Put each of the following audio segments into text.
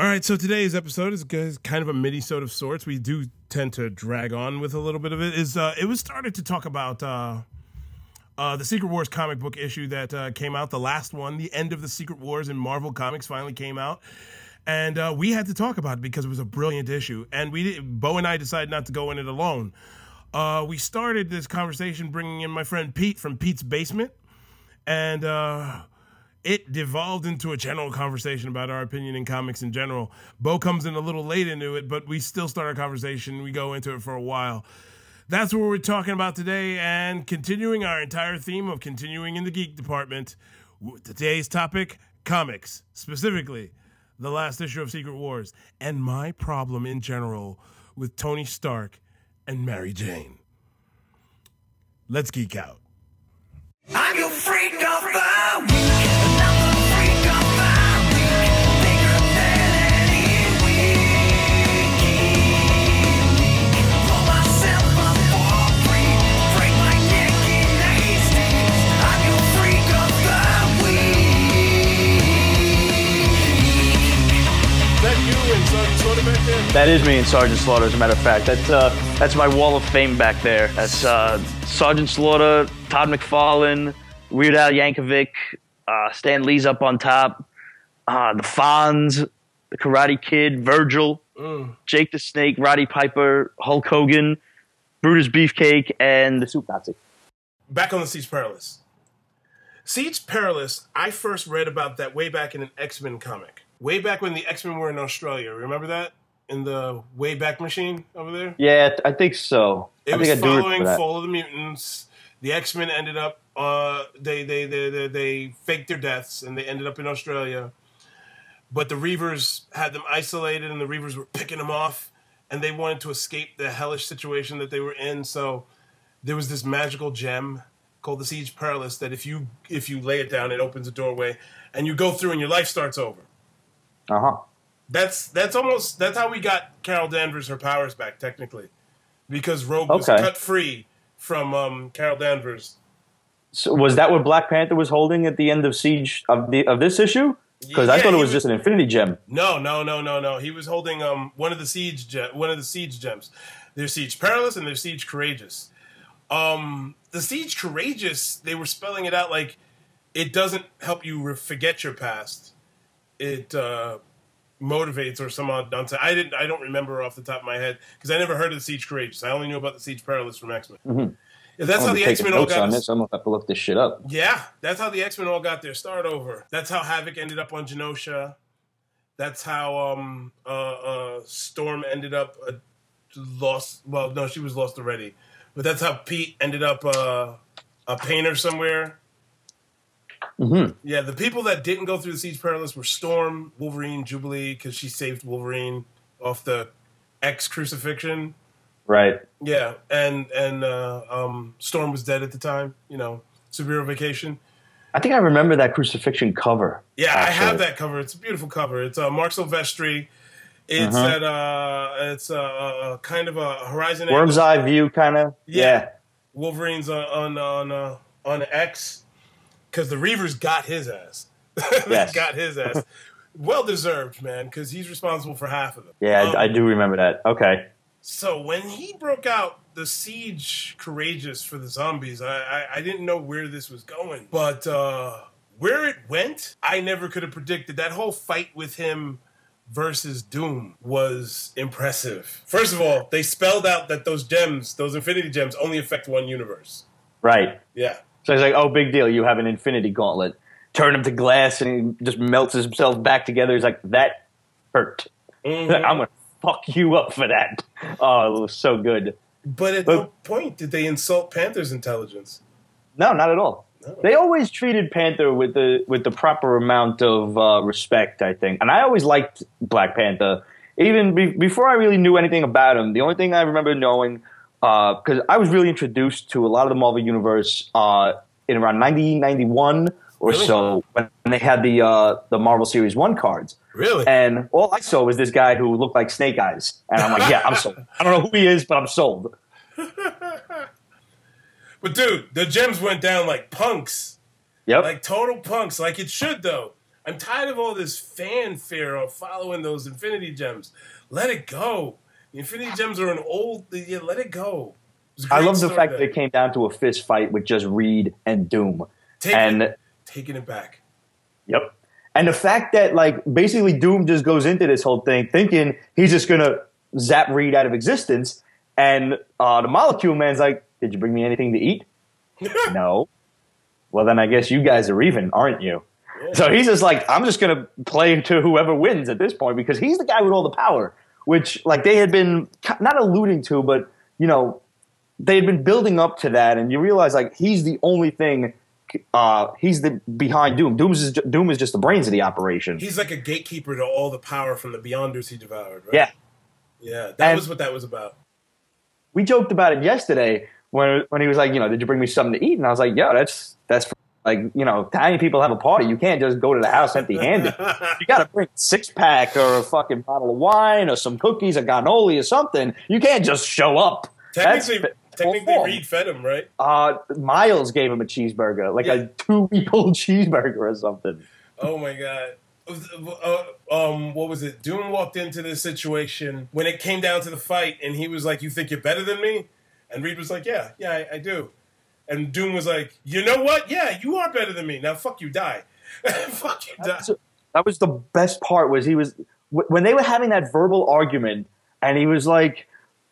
All right, so today's episode is kind of a mini sode of sorts. We do tend to drag on with a little bit of it. Is uh, it was started to talk about uh, uh, the Secret Wars comic book issue that uh, came out, the last one, the end of the Secret Wars in Marvel Comics finally came out, and uh, we had to talk about it because it was a brilliant issue. And we, Bo and I, decided not to go in it alone. Uh, we started this conversation bringing in my friend Pete from Pete's Basement, and it devolved into a general conversation about our opinion in comics in general. Bo comes in a little late into it, but we still start our conversation. We go into it for a while. That's what we're talking about today, and continuing our entire theme of continuing in the geek department. Today's topic comics, specifically the last issue of Secret Wars, and my problem in general with Tony Stark and Mary Jane. Let's geek out. I'm your freak of That is me and Sergeant Slaughter, as a matter of fact. That's uh, that's my wall of fame back there. That's uh, Sergeant Slaughter, Todd McFarlane, Weird Al Yankovic, uh, Stan Lee's up on top, uh, the Fonz, the Karate Kid, Virgil, Jake the Snake, Roddy Piper, Hulk Hogan, Brutus Beefcake, and the Soup Nazi. back on the Siege Perilous. Siege Perilous, I first read about that way back in an X Men comic. Way back when the X Men were in Australia. Remember that? In the Wayback Machine over there? Yeah, I think so. It I was following. Fall of the Mutants. The X Men ended up, uh, they, they, they, they, they faked their deaths and they ended up in Australia. But the Reavers had them isolated and the Reavers were picking them off and they wanted to escape the hellish situation that they were in. So there was this magical gem called the Siege Perilous that if you if you lay it down, it opens a doorway and you go through and your life starts over. Uh huh. That's that's almost that's how we got Carol Danvers her powers back technically, because Rogue was cut free from um, Carol Danvers. So was that what Black Panther was holding at the end of Siege of the of this issue? Because I thought it was was- just an Infinity Gem. No, no, no, no, no. He was holding um one of the siege ge- one of the siege gems. There's siege perilous and there's siege courageous. Um, the siege courageous they were spelling it out like it doesn't help you re- forget your past. It uh, motivates or some odd nonsense. I didn't. I don't remember off the top of my head because I never heard of the siege courageous. I only knew about the siege perilous from X Men. If that's how the X Men all got on this- this. I'm gonna have to look this shit up. yeah, that's how the X Men all got their start over. That's how Havoc ended up on Genosha. That's how um uh, uh Storm ended up uh, lost. Well, no, she was lost already. But that's how Pete ended up uh, a painter somewhere. Mhm. Yeah, the people that didn't go through the Siege Perilous were Storm, Wolverine, Jubilee, because she saved Wolverine off the X crucifixion. Right. Yeah, and and uh, um, Storm was dead at the time. You know, superhero vacation. I think I remember that crucifixion cover. Yeah, I have that cover. It's a beautiful cover. It's uh, Marc Silvestri. It's Uh-huh. at uh, it's uh, uh, kind of a Horizon. Worm's angle. eye view, kind of. Yeah. Wolverine's on on on, uh, on X because the Reavers got his ass. they Yes. got his ass. well deserved, man, because he's responsible for half of them. Yeah, Um, I, I do remember that. Okay. So when he broke out the siege courageous for the zombies, I, I, I didn't know where this was going. But uh, where it went, I never could have predicted. That whole fight with him versus Doom was impressive. First of all, they spelled out that those gems, those infinity gems, only affect one universe. Right. Yeah. So he's like, oh, big deal. You have an infinity gauntlet. Turn him to glass and he just melts himself back together. He's like, that hurt. Mhm. I'm going to fuck you up for that. Oh, it was so good. But at But- no point did they insult Panther's intelligence. No, not at all. No. They always treated Panther with the with the proper amount of uh, respect, I think. And I always liked Black Panther, even be- before I really knew anything about him. The only thing I remember knowing, because I was really introduced to a lot of the Marvel Universe uh, in around 1991 or Really? so when they had the uh, the Marvel Series One cards. Really? And all I saw was this guy who looked like Snake Eyes, and I'm like, yeah, I'm sold. I don't know who he is, but I'm sold. but dude, the gems went down like punks. Yep. like total punks, like it should though. I'm tired of all this fanfare of following those Infinity Gems. Let it go. The Infinity Gems are an old. Yeah, let it go. It was a I love the fact that it came down to a fist fight with just Reed and Doom. Taking, and taking it back. Yep. And the fact that like basically Doom just goes into this whole thing thinking he's just gonna zap Reed out of existence, and uh, the Molecule Man's like, "Did you bring me anything to eat?" no. Well, then I guess you guys are even, aren't you? So he's just like, I'm just gonna play to whoever wins at this point because he's the guy with all the power, which like they had been not alluding to, but you know, they had been building up to that, and you realize like he's the only thing. Uh, he's the behind Doom. Doom's is, Doom is just the brains of the operation. He's like a gatekeeper to all the power from the Beyonders he devoured. Right? yeah, yeah. That And- was what that was about. we joked about it yesterday when when he was like, you know, did you bring me something to eat? And I was like, yeah, that's that's for, like you know, Italian people have a party. You can't just go to the house empty handed. you got to bring a six pack or a fucking bottle of wine or some cookies, a cannoli or something. You can't just show up. Technically, technically. Reed fed him, right? Uh, Miles gave him a cheeseburger, like Yeah. a two week old cheeseburger or something. Oh my god. Uh, um, what was it? Doom walked into this situation when it came down to the fight, and he was like, "You think you're better than me?" And Reed was like, "Yeah, yeah, I, I do." And Doom was like, "You know what? Yeah, you are better than me. Now, fuck you, die. fuck you, die." That was the best part was he was wh- when they were having that verbal argument and he was like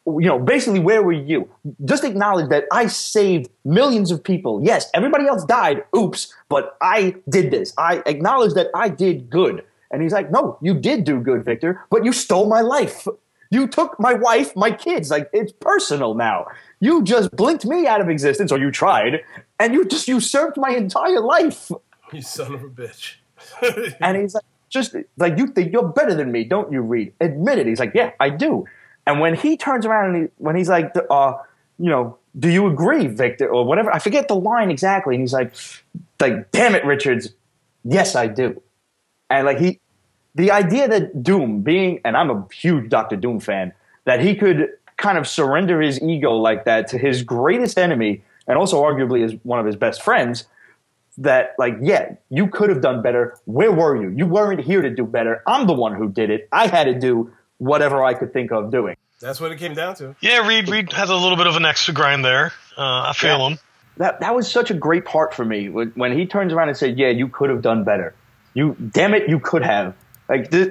you know basically where were you? Just acknowledge that i saved millions of people. Yes everybody else died oops but i did this. I acknowledge that i did good. And he's like no you did do good victor but you stole my life. You took my wife my kids. Like it's personal now. You just blinked me out of existence or you tried and you just usurped my entire life. You son of a bitch. and he's like, just like you think you're better than me, don't you, Reed? Admit it. He's like, yeah, I do. And when he turns around and he, when he's like, uh, you know, do you agree, Victor, or whatever? I forget the line exactly. And he's like, like, damn it, Richards, yes, I do. And like he, the idea that Doom being, and I'm a huge Doctor Doom fan, that he could kind of surrender his ego like that to his greatest enemy, and also arguably as one of his best friends that like yeah you could have done better where were you you weren't here to do better i'm the one who did it i had to do whatever i could think of doing That's what it came down to. Yeah, Reed Reed has a little bit of an extra grind there. Uh, I feel Yeah. him. that that was such a great part for me when, when he turns around and said yeah you could have done better you damn it you could have like this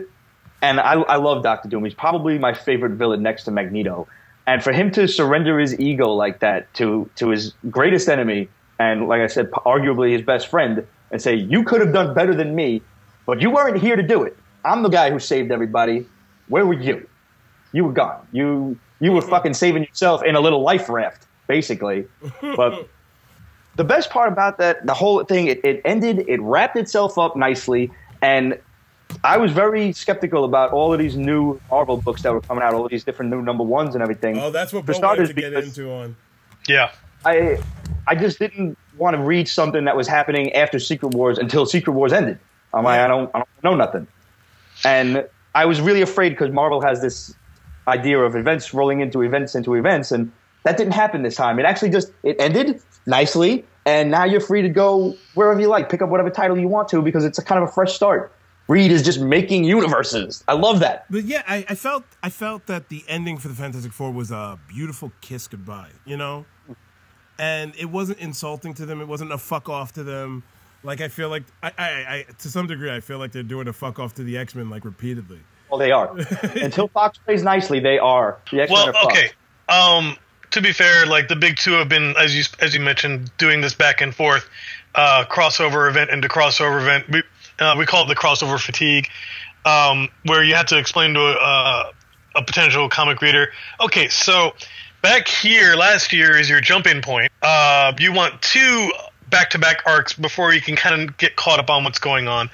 and I, I love dr doom he's probably my favorite villain next to magneto and for him to surrender his ego like that to to his greatest enemy and like i said arguably his best friend and say you could have done better than me but you weren't here to do it i'm the guy who saved everybody where were you you were gone you you were fucking saving yourself in a little life raft basically but the best part about that, the whole thing, it, it ended, it wrapped itself up nicely, and I was very skeptical about all of these new Marvel books that were coming out, all of these different new number ones and everything. Oh, that's what For Bo wanted starters, to get into on. Yeah. I I just didn't want to read something that was happening after Secret Wars until Secret Wars ended. I'm like, I don't, I don't know nothing, and I was really afraid because Marvel has this idea of events rolling into events into events, and that didn't happen this time. It actually just it ended nicely, and now you're free to go wherever you like, pick up whatever title you want to because it's a kind of a fresh start. Reed is just making universes. I love that. But yeah, I, I felt I felt that the ending for the Fantastic Four was a beautiful kiss goodbye. You know, and it wasn't insulting to them. It wasn't a fuck off to them. Like I feel like I, I, I to some degree I feel like they're doing a fuck off to the X Men like repeatedly. Well, they are. Until Fox plays nicely, they are. The X-Men Well, are okay. Um, to be fair, like the big two have been, as you as you mentioned, doing this back and forth, uh, crossover event into crossover event. We uh, we call it the crossover fatigue, um, where you have to explain to a, uh, a potential comic reader, okay, so back here last year is your jump in point. Uh, you want two back to back arcs before you can kind of get caught up on what's going on.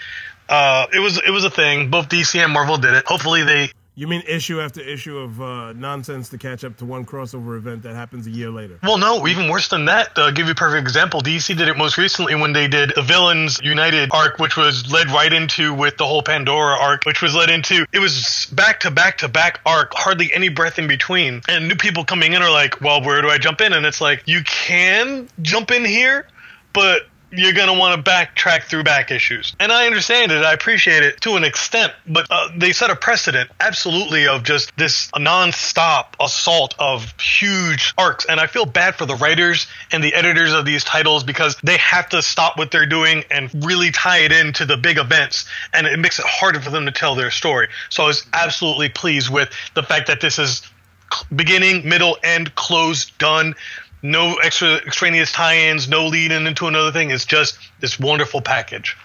Uh, it was it was a thing. Both DC and Marvel did it. Hopefully they You mean issue after issue of uh, nonsense to catch up to one crossover event that happens a year later? Well, no, even worse than that. To give you a perfect example, DC did it most recently when they did the Villains United arc, which was led right into with the whole Pandora arc, which was led into. It was back to back to back arc, hardly any breath in between. And new people coming in are like, well, where do I jump in? And it's like, you can jump in here, but you're going to want to backtrack through back issues. And I understand it. I appreciate it to an extent. But uh, they set a precedent, absolutely, of just this non-stop assault of huge arcs. And I feel bad for the writers and the editors of these titles because they have to stop what they're doing and really tie it into the big events. And it makes it harder for them to tell their story. So I was absolutely pleased with the fact that this is beginning, middle, end, close, done. No extra extraneous tie-ins, no leading into another thing. It's just this wonderful package.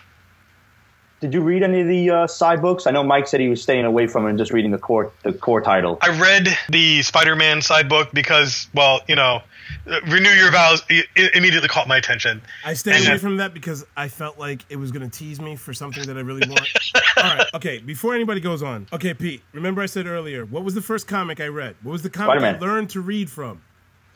Did you read any of the uh, side books? I know Mike said he was staying away from it and just reading the core the core title. I read the Spider-Man side book because, well, you know, renew your vows i- i- immediately caught my attention. I stayed And away then- from that because I felt like it was going to tease me for something that I really want. All right, okay. Before anybody goes on, okay, Pete. Remember I said earlier, what was the first comic I read? What was the comic I Spider-Man. learned to read from?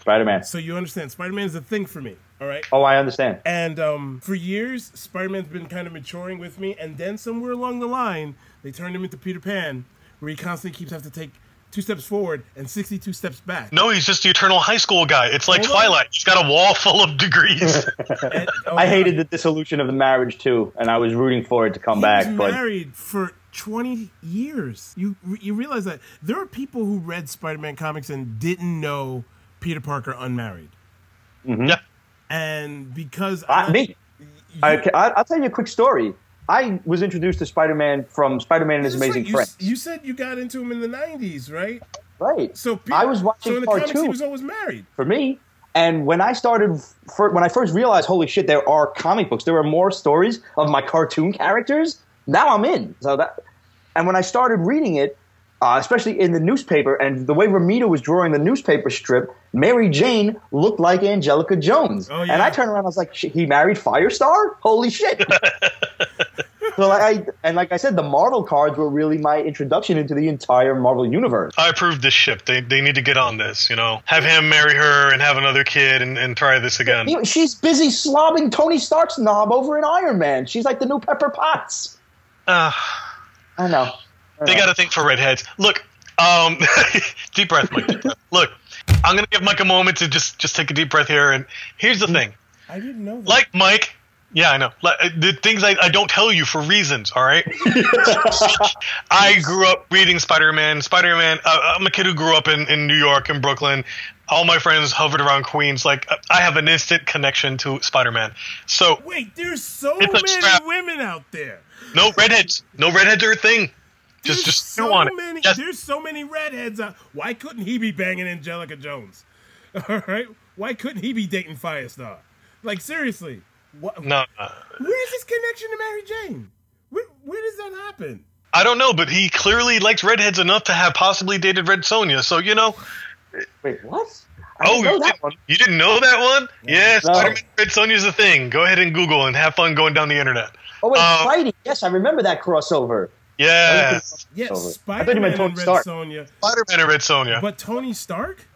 Spider Man. So you understand, Spider-Man is a thing for me. All right. Oh, I understand. And um, for years, Spider-Man's been kind of maturing with me, and then somewhere along the line, they turned him into Peter Pan, where he constantly keeps having to take two steps forward and sixty-two steps back. No, he's just the eternal high school guy. It's like Hold on. Twilight. He's got a wall full of degrees. And- oh, I hated the dissolution of the marriage too, and I was rooting for it to come He back. was But married for 20 years. You you realize that there are people who read Spider-Man comics and didn't know Peter Parker unmarried. Mm-hmm. yeah. And because ah, I, me, I, I, I'll tell you a quick story. I was introduced to Spider Man from Spider Man and His That's right, Amazing you, Friends. you said you got into him in the 90s, right? right. So Pe- I was watching so in the comics he was always married. for me. And when I started, for, when I first realized, holy shit, there are comic books. There are more stories of my cartoon characters. Now I'm in. So that, and when I started reading it, uh, especially in the newspaper, and the way Romita was drawing the newspaper strip, Mary Jane looked like Angelica Jones. Oh, yeah. And I turned around, I was like, he married Firestar? Holy shit! so like, I and like I said, the Marvel cards were really my introduction into the entire Marvel universe. I approve this ship. They, they need to get on this, you know. Have him marry her and have another kid and, and try this again. She's busy slobbing Tony Stark's knob over in Iron Man. She's like the new Pepper Potts. Uh, I know. They got to think for redheads. Look, um, deep breath, Mike. Deep breath. Look, I'm gonna give Mike a moment to just just take a deep breath here. And here's the thing, I didn't know that. like Mike. Yeah, I know. Uh, the things I, I don't tell you for reasons. All right. I grew up reading Spider-Man. Spider-Man. Uh, I'm a kid who grew up in, in New York and Brooklyn. All my friends hovered around Queens. Like I have an instant connection to Spider-Man. So Wait, there's so many women out there. no redheads. No redheads are a thing. Just There's just so go on it. many. Yes. There's so many redheads out. Why couldn't he be banging Angelica Jones? All right. Why couldn't he be dating Firestar? Like seriously, what, No, uh, where's his connection to Mary Jane? Where, where does that happen? I don't know, but he clearly likes redheads enough to have possibly dated Red Sonja. So you know. Wait, what? I Oh, didn't you, didn't, you didn't know that one? Yes, No. Spider-Man Red Sonja's a thing. Go ahead and Google and have fun going down the internet. Oh wait, Um, Spidey. Yes, I remember that crossover. Yes, Yes, Over. I thought you Spider-Man and Red Stark. Sonja, Spider-Man and Red Sonja. but Tony Stark.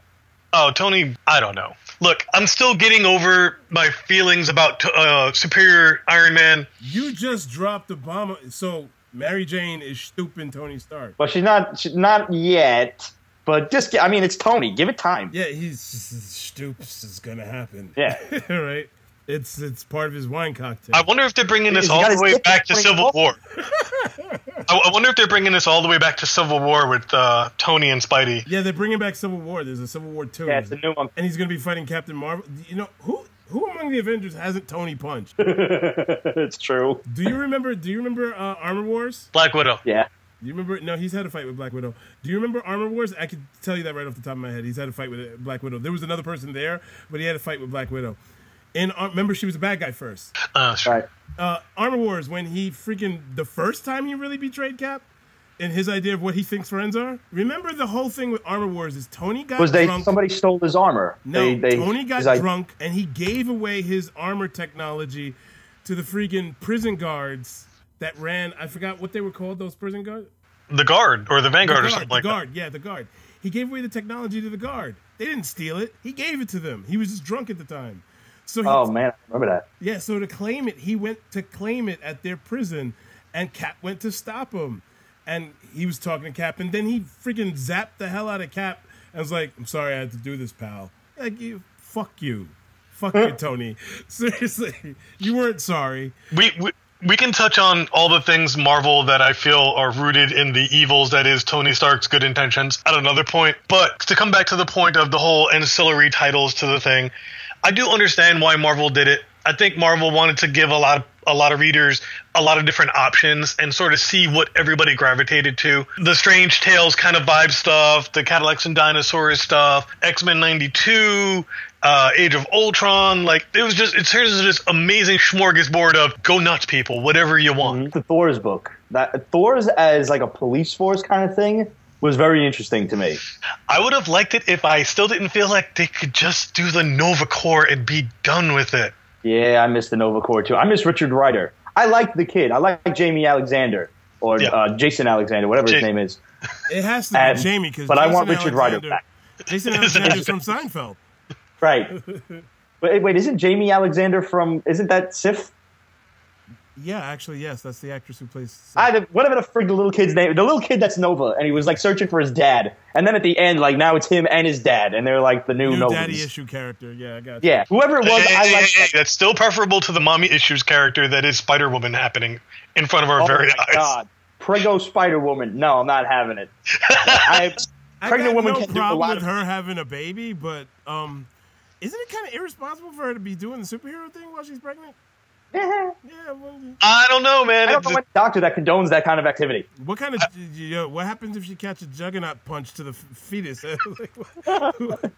Oh, Tony, I don't know. Look, I'm still getting over my feelings about uh, Superior Iron Man. You just dropped the bomb. So Mary Jane is stooping Tony Stark. But she's not. She's not yet. But just. I mean, it's Tony. Give it time. Yeah, he's stoops is gonna happen. Yeah. right. It's it's part of his wine cocktail. I wonder if they're bringing this He's all the way back to Civil War. I, I wonder if they're bringing this all the way back to Civil War with uh, Tony and Spidey. yeah, they're bringing back Civil War. There's a Civil War two. Yeah, it's a new one. and he's gonna be fighting Captain Marvel. You know who? Who among the Avengers hasn't Tony punched? it's true. Do you remember? Do you remember uh, Armor Wars? Black Widow. Yeah. Do you remember? No, he's had a fight with Black Widow. Do you remember Armor Wars? I could tell you that right off the top of my head. He's had a fight with uh, Black Widow. There was another person there, but he had a fight with Black Widow. And uh, remember, she was a bad guy first. Uh, sure. Right. uh, Armor Wars when he freaking the first time he really betrayed Cap and his idea of what he thinks friends are. Remember the whole thing with Armor Wars is Tony got Was they drunk. somebody stole his armor? no, they, they, Tony got his i- drunk and he gave away his armor technology to the freaking prison guards that ran. I forgot what they were called. Those prison guards. The Guard or the Vanguard The or guard, something the like guard, yeah, the guard. He gave away the technology to the guard. They didn't steal it. He gave it to them. He was just drunk at the time. So he, Oh man, I remember that. yeah, so to claim it, he went to claim it at their prison, and Cap went to stop him. And he was talking to Cap, and then he freaking zapped the hell out of Cap and was like, I'm sorry I had to do this, pal. Like, you, fuck you. Fuck you, Tony. Seriously, you weren't sorry. we, we we can touch on all the things Marvel that I feel are rooted in the evils that is Tony Stark's good intentions at another point. But to come back to the point of the whole ancillary titles to the thing, I do understand why Marvel did it. I think Marvel wanted to give a lot of a lot of readers a lot of different options and sort of see what everybody gravitated to. The Strange Tales kind of vibe stuff, the Cadillacs and Dinosaurs stuff, X Men '92, uh, Age of Ultron. Like it was just it turns into this amazing smorgasbord of go nuts, people, whatever you want. the Thor's book. That Thor's as like a police force kind of thing was very interesting to me. I would have liked it if I still didn't feel like they could just do the Nova Corps and be done with it. Yeah, I miss the Nova Corps too. I miss Richard Rider. I like the kid. I like Jamie Alexander or Yeah. uh, Jason Alexander, whatever his name is. It has to be Jamie because. but I want Richard Rider back. Jason Alexander's from Seinfeld. Right. But wait, isn't Jamie Alexander from? Isn't that Sif? Yeah, actually, yes, that's the actress who plays. I whatever the frig the little kid's name. The little kid that's Nova, and he was like searching for his dad. And then at the end, like now it's him and his dad, and they're like the new, new Novas. daddy issue character. Yeah, I got you. Yeah, whoever it was, Hey, I hey, like. hey, hey, that's still preferable to the mommy issues character that is Spider Woman happening in front of our Oh very my eyes. god, Prego Spider Woman. No, I'm not having it. I, I pregnant got woman no can do a problem lot with of- her having a baby, but um, isn't it kind of irresponsible for her to be doing the superhero thing while she's pregnant? I Yeah. Well, I don't know, man. don't know It's- any doctor that condones that kind of activity. what kind of you know, what happens if she catches a juggernaut punch to the f- fetus? Like, what-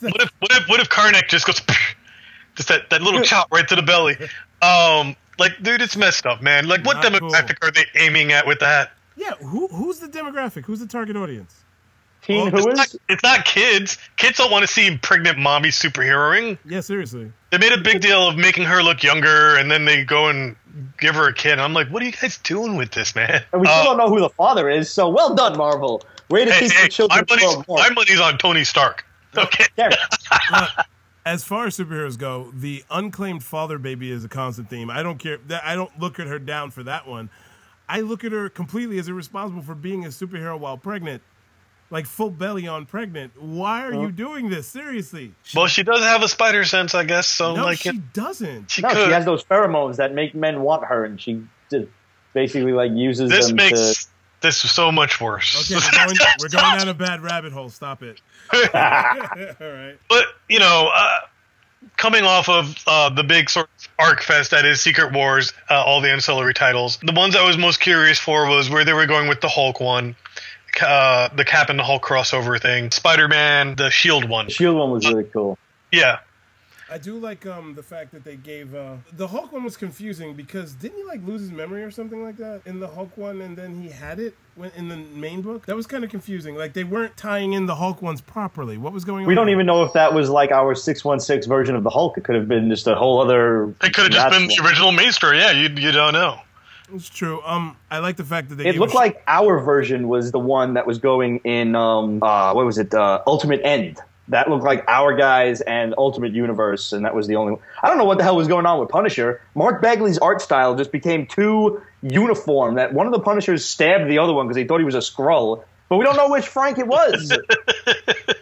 what if what if what if Karnak just goes just that, that little chop right to the belly? Um, like, dude, it's messed up, man. Like, what Not cool. demographic are they aiming at with that? yeah. Who who's the demographic? Who's the target audience? Teen Well, who it's, not, it's not kids. Kids don't want to see pregnant mommy superheroing. Yeah, seriously. They made a big deal of making her look younger, and then they go and give her a kid. I'm like, what are you guys doing with this, man? And we still Uh, don't know who the father is. So well done, Marvel. Way to hey, teach hey, the children my, money's, more. my money's on Tony Stark. Okay. Damn it. As far as superheroes go, the unclaimed father baby is a constant theme. I don't care. I don't look at her down for that one. I look at her completely as irresponsible for being a superhero while pregnant, like full belly on pregnant. Why are you doing this? Seriously? Well, she does have a spider sense, I guess. So, no, like, she it- doesn't. she No, could. she has those pheromones that make men want her, and she just basically like uses this them makes to. this so much worse. Okay, we're going, we're going down a bad rabbit hole. Stop it. All right. but you know, uh, coming off of uh, the big sort of arc fest that is Secret Wars, uh, all the ancillary titles, the ones I was most curious for was where they were going with the Hulk one, uh, the Cap and the Hulk crossover thing, Spider Man, the Shield one. Shield one was really cool. Yeah, I do like um the fact that they gave uh the Hulk one was confusing because didn't he like lose his memory or something like that in the Hulk one and then he had it when in the main book? That was kind of confusing. Like they weren't tying in the Hulk ones properly. What was going on? We don't even know if that was like our six one six version of the Hulk. It could have been just a whole other. it could have just been That's- the original main story. Yeah, you you don't know. It's true. Um, I like the fact that they. It looked us- like our version was the one that was going in. Um, uh, what was it? Uh, Ultimate End. That looked like our guys and Ultimate Universe, and that was the only. I don't know what the hell was going on with Punisher. Mark Bagley's art style just became too uniform. That one of the Punishers stabbed the other one because he thought he was a Skrull, but we don't know which Frank it was.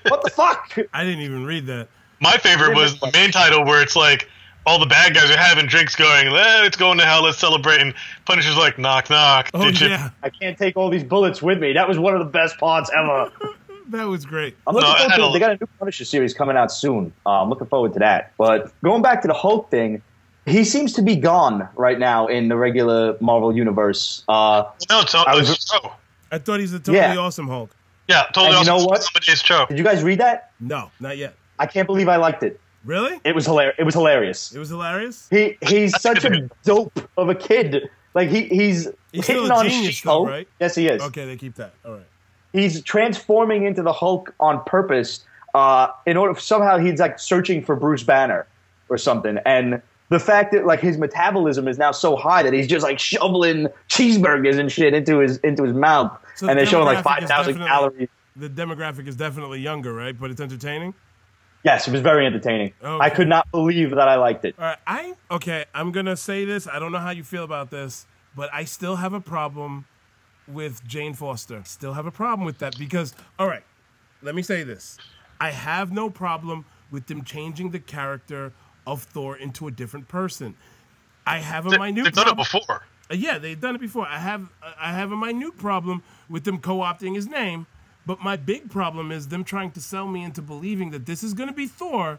what the fuck? I didn't even read that. My favorite was the main title where it's like all the bad guys are having drinks, going, eh, "It's going to hell, let's celebrate," and Punisher's like, "Knock knock." Oh Did you- yeah, I can't take all these bullets with me. That was one of the best pods ever. that was great. I'm looking No, forward to a- it. They got a new Punisher series coming out soon. Uh, I'm looking forward to that. But going back to the Hulk thing, he seems to be gone right now in the regular Marvel universe. Uh, No, it's, I was- it's I thought he's a totally Yeah. awesome Hulk. Yeah, totally. And you awesome. know what? Somebody's Cho. did you guys read that? No, not yet. I can't believe I liked it. Really? It was hilarious. It was hilarious. It was hilarious. He he's That's such a good. dope of a kid. Like he he's, He's still hitting a on genius, though, She-Hulk. right? Yes, he is. Okay, they keep that. All right. he's transforming into the Hulk on purpose. Uh, in order somehow he's like searching for Bruce Banner or something, and the fact that like his metabolism is now so high that he's just like shoveling cheeseburgers and shit into his into his mouth, So and the they're showing like demographic five is thousand definitely- calories. The demographic is definitely younger, right? But it's entertaining. Yes, it was very entertaining. Okay. I could not believe that I liked it. All right, I okay. I'm gonna say this. I don't know how you feel about this, but I still have a problem with Jane Foster. Still have a problem with that because, all right, let me say this: I have no problem with them changing the character of Thor into a different person. I have a They, minute they've done it before. uh, Yeah, they've done it before. I have I have a minute problem with them co-opting his name, but my big problem is them trying to sell me into believing that this is going to be Thor,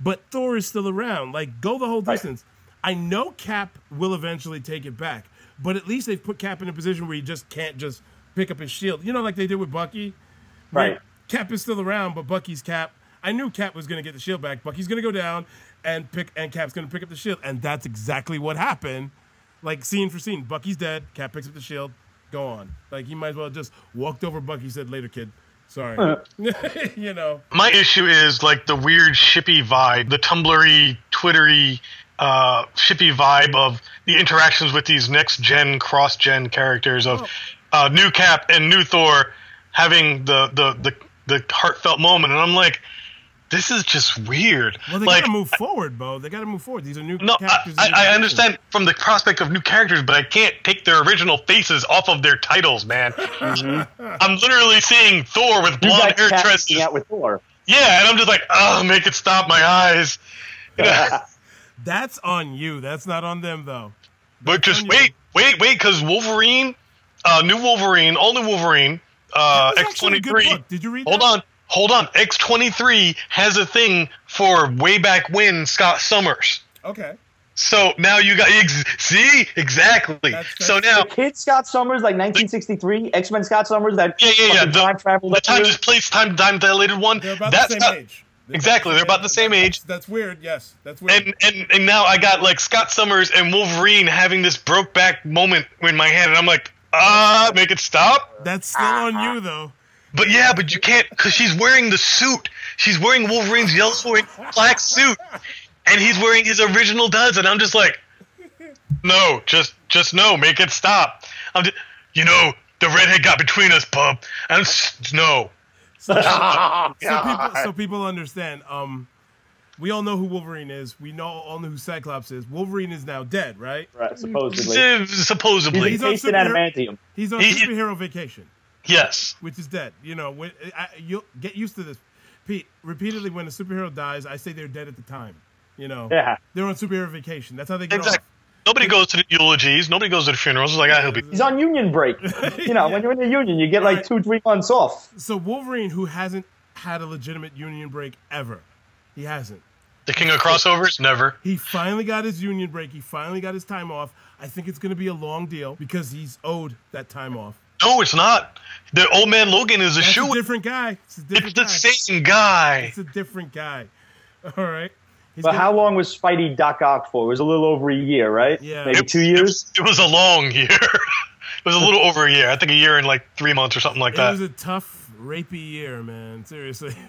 but Thor is still around. Like go the whole distance. I know Cap will eventually take it back, but at least they've put Cap in a position where he just can't just pick up his shield. You know, like they did with Bucky. Right. Cap is still around, but Bucky's Cap. I knew Cap was going to get the shield back. Bucky's going to go down, and pick and Cap's going to pick up the shield, and that's exactly what happened. Like scene for scene, Bucky's dead. Cap picks up the shield. Go on. Like he might as well just walked over Bucky. Said later, kid. Sorry. you know. My issue is like the weird shippy vibe, the tumblery, twittery, uh, shippy vibe of the interactions with these next gen, cross gen characters of uh, new Cap and new Thor having the, the the the heartfelt moment, and I'm like, this is just weird. Well, they like, gotta move forward, Bo. They gotta move forward. These are new No, characters. I, I understand from the prospect of new characters, but I can't take their original faces off of their titles, man. I'm literally seeing Thor with You blonde got hair Cap tresses. hanging out with Thor. Yeah, and I'm just like, oh, make it stop my eyes. That's on you. That's not on them, though. But just wait, wait, wait, because Wolverine, uh, new Wolverine, all new Wolverine, uh, X actually a twenty good three. book. Did you read Hold that? on, hold on. X twenty three has a thing for way back when Scott Summers. Okay. So now you got ex- see exactly. That's- so now The kid Scott Summers, like 1963, X Men Scott Summers, that Yeah, yeah, yeah. The, time travel. the time just place time time dilated one. They're about that's the same not- age. They're exactly, they're about the same age. That's, that's weird. Yes, that's weird. And, and and now I got like Scott Summers and Wolverine having this broke back moment in my hand, and I'm like, ah, make it stop. that's still on you, though. But yeah, but you can't because she's wearing the suit. She's wearing Wolverine's yellow and black suit, and he's wearing his original duds, and I'm just like, no, just just no, make it stop. I'm just, you know, the redhead got between us, bub. And s- no, So people, so people understand. Um, we all know who Wolverine is. We know all know who Cyclops is. Wolverine is now dead, right? right, supposedly. Supposedly, He's on Tasted superhero- He's on He- superhero vacation, yes. which is dead. You know, when, I, you'll get used to this. Pete, repeatedly, when a superhero dies, I say they're dead at the time. You know, Yeah. they're on superhero vacation. That's how they get Exactly. off. Nobody goes to the eulogies. Nobody goes to the funerals. It's like, ah, he'll be. He's on union break. You know, when you're in the union, you get like two, three months off. So Wolverine, who hasn't had a legitimate union break ever, he hasn't. The king of crossovers? Never. He finally got his union break. He finally got his time off. I think it's going to be a long deal because he's owed that time off. No, it's not. The old man Logan is a That's shoe. a different guy. It's a It's different the guy. same guy. It's a different guy. All right. He's But gonna- how long was Spidey Doc Ock for? It was a little over a year, right? Yeah. Maybe It- two years? was, it was a long year. it was a little over a year. I think a year and like three months or something like It that. It was a tough, rapey year, man. Seriously.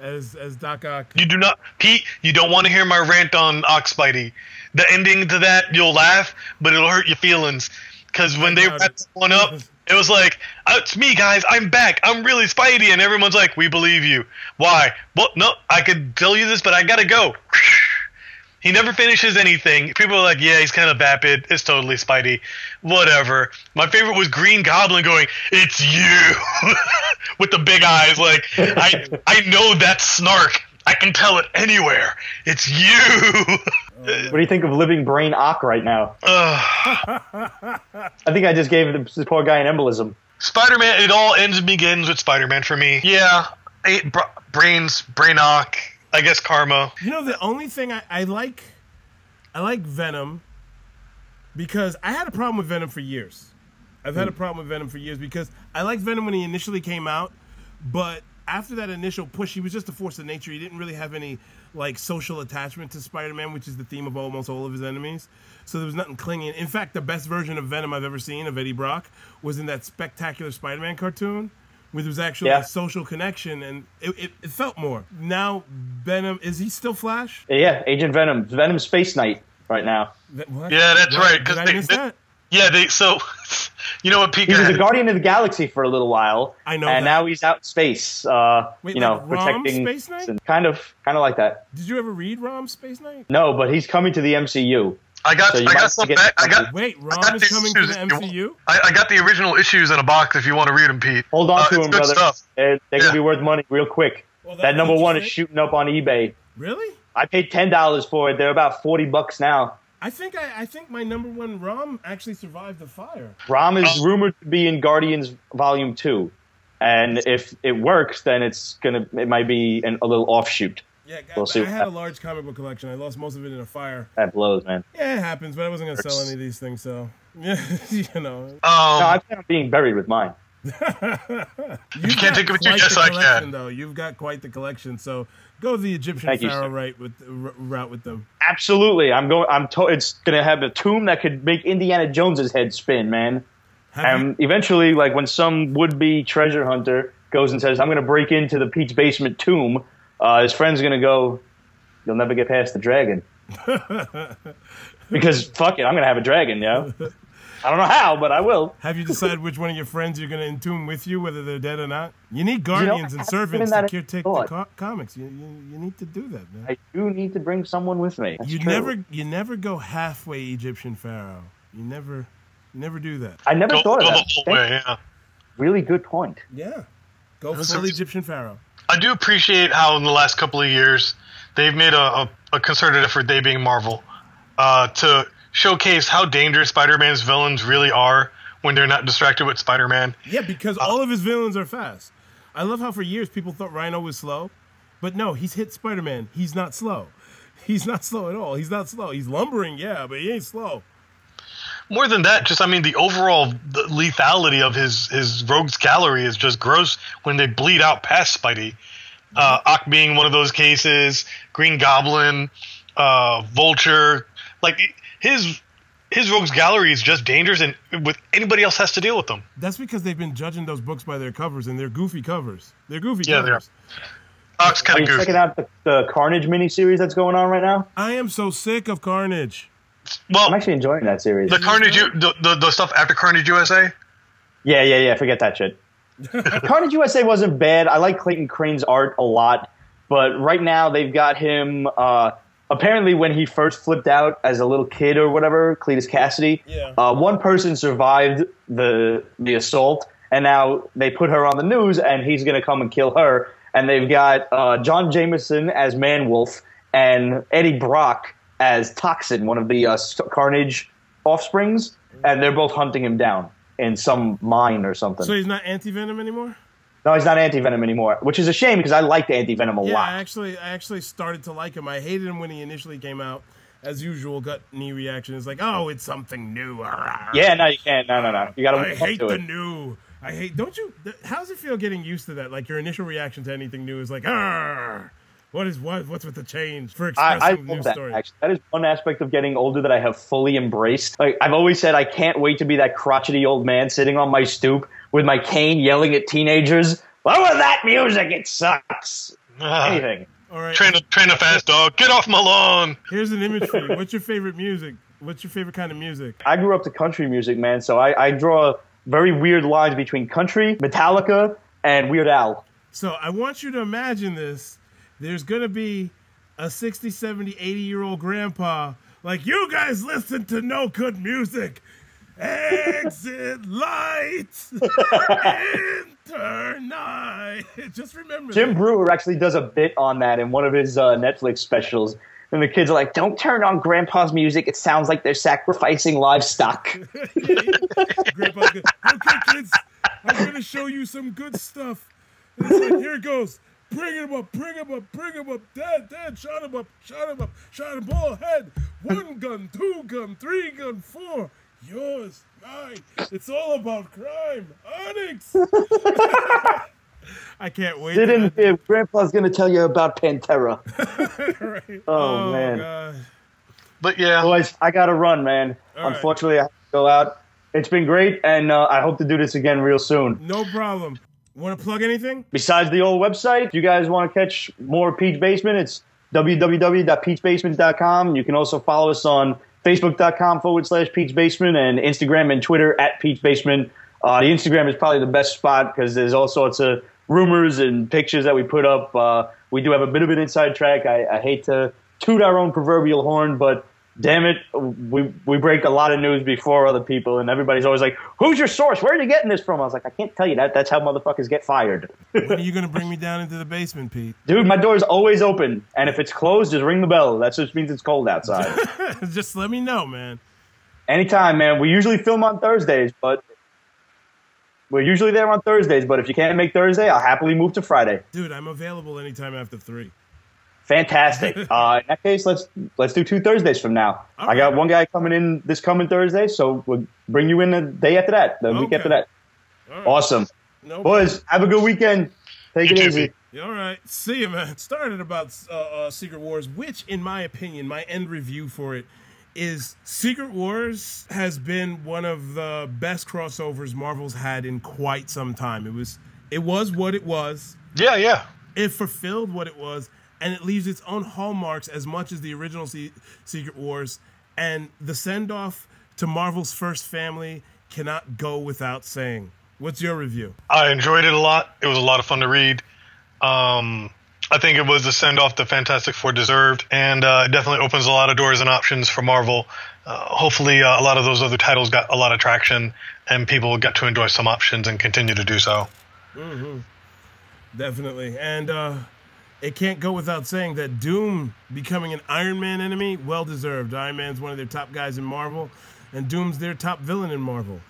As as Doc Ock. You do not, Pete. You don't want to hear my rant on Ock's Spidey. The ending to that, you'll laugh, but it'll hurt your feelings. Because when they doubt wrapped one up, it was like, "Oh, "It's me, guys. I'm back. I'm really Spidey," and everyone's like, "We believe you." Why? Well, no, I could tell you this, but I gotta go. He never finishes anything. People are like, "Yeah, he's kind of vapid. It's totally Spidey." Whatever. My favorite was Green Goblin going, "It's you," with the big eyes. Like, I I know that snark. I can tell it anywhere. It's you. What do you think of Living Brain Ock right now? I think I just gave this poor guy an embolism. Spider-Man. It all ends and begins with Spider-Man for me. Yeah, eight br- brains, brainock. I guess karma. You know, the only thing I, I like, I like Venom because I had a problem with Venom for years. I've had a hmm. problem with Venom for years because I liked Venom when he initially came out, but after that initial push, he was just a force of nature. He didn't really have any like social attachment to Spider-Man, which is the theme of almost all of his enemies. So there was nothing clinging. In fact, the best version of Venom I've ever seen of Eddie Brock was in that spectacular Spider-Man cartoon, where there was actually Yeah. a social connection, and it, it, it felt more. Now Venom is he still Flash? Yeah, Agent Venom. Venom Space Knight right now. What? Yeah, that's What? right, Did 'cause I they- they- that? Yeah, they. So, you know what, Pete? He was Go a. Guardian of the Galaxy for a little while. I know And that. now he's out in space. Uh, Wait, you know, like Rom protecting. Space Knight? and Kind of, kind of like that. Did you ever read Rom Space Knight? No, but he's coming to the MCU. I got. So you I got some. back- I got. Wait, Rom got is these coming to the MCU. I, I got the original issues in a box if you want to read them, Pete. Hold on Uh, to them, him, good brother. Stuff. They're, they're gonna be worth money real quick. Well, That number one is shooting up on eBay. Really? I paid ten dollars for it. They're about forty bucks now. I think I, I think my number one ROM actually survived the fire. Rom is Oh. rumored to be in Guardians Volume Two, and if it works, then it's gonna it might be an, a little offshoot. Yeah, I, We'll see I what had a large comic book collection. I lost most of it in a fire. That blows, man. Yeah, it happens, but I wasn't gonna sell any of these things, so yeah, you know. Um, no, I plan on being buried with mine. You've can't got take it picture? quite Yes, the I can. Though you've got quite the collection, so go the Egyptian Thank pharaoh sir. right with r- route with them. Absolutely, I'm going. I'm. To- it's gonna have a tomb that could make Indiana Jones's head spin, man. Have And eventually, like when some would-be treasure hunter goes and says, "I'm gonna break into the Pete's basement tomb," uh, his friend's gonna go, "You'll never get past the dragon." because fuck it, I'm gonna have a dragon, yeah. I don't know how, but I will. Have you decided which one of your friends you're going to entomb with you, whether they're dead or not? You need know, guardians I and servants given to that a caretake the co- comics. You, you, you need to do that, man. I do need to bring someone with me. That's you true. never you never go halfway Egyptian pharaoh. You never you never do that. I never go, thought go of the that. whole way. Yeah. Really good point. Yeah. Go was full a- Egyptian pharaoh. I do appreciate how in the last couple of years they've made a, a, a concerted effort, they being Marvel, uh, to showcase how dangerous Spider-Man's villains really are when they're not distracted with Spider-Man. Yeah, because all of his villains are fast. I love how for years people thought Rhino was slow, but no, he's hit Spider Man. He's not slow. He's not slow at all. He's not slow. He's lumbering, yeah, but he ain't slow. More than that, just I mean the overall lethality of his his rogues gallery is just gross when they bleed out past Spidey. Uh, Ock being one of those cases, Green Goblin, uh, Vulture, like his his rogues gallery is just dangerous, and with anybody else has to deal with them. That's because they've been judging those books by their covers, and they're goofy covers. They're goofy Yeah, they are. covers. Ock's Are kind you of goofy. checking out the, the Carnage miniseries that's going on right now? I am so sick of Carnage. Well, I'm actually enjoying that series. the Carnage, U- the, the the stuff after Carnage USA. Yeah, yeah, yeah. Forget that shit. Carnage USA wasn't bad. I like Clayton Crain's art a lot, but right now they've got him. Uh, apparently, when he first flipped out as a little kid or whatever, Cletus Kasady. Yeah. Uh, one person survived the the assault, and now they put her on the news, and he's going to come and kill her. And they've got uh, John Jameson as Man Wolf and Eddie Brock as Toxin, one of the uh, Carnage offsprings, and they're both hunting him down in some mine or something. So he's not anti venom anymore. No, he's not anti venom anymore, which is a shame because I liked anti venom a Yeah, lot. I actually, I actually started to like him. I hated him when he initially came out. As usual, gut knee reaction is like, "Oh, it's something new." yeah, no, you can't. No, no, no. You got to I hate the it. new. I hate. Don't you? th- How does it feel getting used to that? Like your initial reaction to anything new is like, "Ah, what is what? What's with the change for I, I expressing love new that. story?" Actually, that is one aspect of getting older that I have fully embraced. Like I've always said, I can't wait to be that crotchety old man sitting on my stoop with my cane, yelling at teenagers. What was that music? It sucks. Anything. All right, Train a train a fast dog. Get off my lawn. here's an image for you. What's your favorite music? What's your favorite kind of music? I grew up to country music, man. So I, I draw very weird lines between country, Metallica, and Weird Al. So I want you to imagine this. There's going to be a 60, 70, 80 year old grandpa like, you guys listen to no good music. Exit lights. Enter night. Just remember Jim that. Breuer actually does a bit on that in one of his uh, Netflix specials. And the kids are like, "Don't turn on Grandpa's music. It sounds like they're sacrificing livestock." Grandpa's good. Okay, kids, I'm going to show you some good stuff. And it's like, here it goes. Bring him up, bring him up, bring him up. Dad, dad, shot him up, shot him up, shot him all head. One gun, two gun, three gun, four. Yours, mine. It's all about crime. Onyx. I can't wait. Sit to- in here. Grandpa's going to tell you about Pantera. Right. Oh, man. God. But yeah, Boys, I got to run, man. All right. Unfortunately, I have to go out. It's been great, and uh, I hope to do this again real soon. No problem. Want to plug anything? Besides the old website, if you guys want to catch more Pete's Basement, it's www.petesbasement.com. You can also follow us on facebook.com forward slash Pete's Basement and Instagram and Twitter at Pete's Basement. Uh, the Instagram is probably the best spot because there's all sorts of rumors and pictures that we put up. Uh, we do have a bit of an inside track. I, I hate to toot our own proverbial horn, but damn it, we we break a lot of news before other people, and everybody's always like, "Who's your source? Where are you getting this from?" I was like, "I can't tell you that. That's how motherfuckers get fired." When are you gonna bring me down into the basement, Pete? Dude, my door's always open, and if it's closed, just ring the bell. That just means it's cold outside. Just let me know, man. Anytime, man. We usually film on Thursdays, but we're usually there on Thursdays. But if you can't make Thursday, I'll happily move to Friday. Dude, I'm available anytime after three. Fantastic. Uh, in that case, let's let's do two Thursdays from now. All I got one guy coming in this coming Thursday, so we'll bring you in the day after that, the week after that. All right. Awesome, No boys. Have a good weekend. Take You it easy. Pete. All right. See you, man. Started about uh, uh, Secret Wars, which, in my opinion, my end review for it is Secret Wars has been one of the best crossovers Marvel's had in quite some time. It was, it was what it was. Yeah, yeah. It fulfilled what it was, and it leaves its own hallmarks as much as the original Se- Secret Wars. And the send off to Marvel's first family cannot go without saying. What's your review? I enjoyed it a lot. It was a lot of fun to read. Um, I think it was the send off the Fantastic Four deserved, and uh, it definitely opens a lot of doors and options for Marvel. Uh, hopefully, uh, a lot of those other titles got a lot of traction, and people got to enjoy some options and continue to do so. Definitely. And uh, it can't go without saying that Doom becoming an Iron Man enemy, well deserved. Iron Man's one of their top guys in Marvel, and Doom's their top villain in Marvel.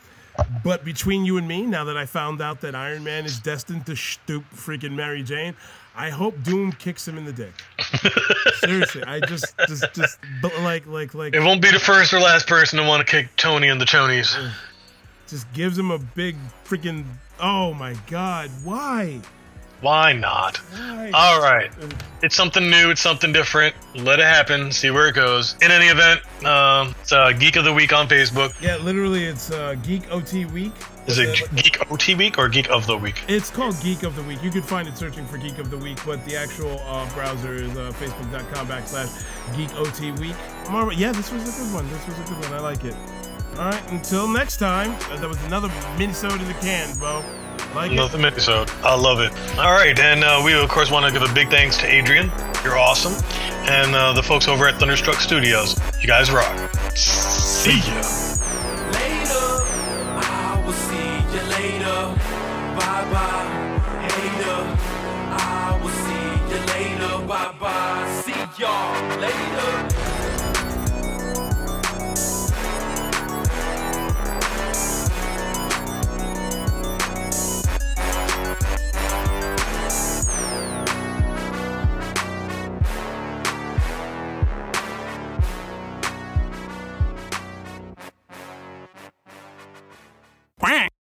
But between you and me, now that I found out that Iron Man is destined to stoop freaking Mary Jane, I hope Doom kicks him in the dick. Seriously, I just, just, just, like, like, like, It won't be the first or last person to want to kick Tony and the Tonys. just gives him a big freaking. Oh my God! Why? Why not? Why? All right. It's something new. It's something different. Let it happen. See where it goes. In any event, um, it's uh, Geek of the Week on Facebook. Yeah, literally, it's uh, Geek OT Week. Is it Geek OT Week or Geek of the Week? It's called Geek of the Week. You can find it searching for Geek of the Week, but the actual uh, browser is uh, facebook.com backslash Geek OT Week. Yeah, this was a good one. This was a good one. I like it. All right, until next time. Uh, that was another Minnesota in the can, bro. Like it? Episode. I love it. All right, and uh, we of course want to give a big thanks to Adrian. You're awesome, and uh, the folks over at Thunderstruck Studios. You guys rock. See ya. Later, I will see you later. Bye bye, hater. I will see you later. Bye bye, see y'all later.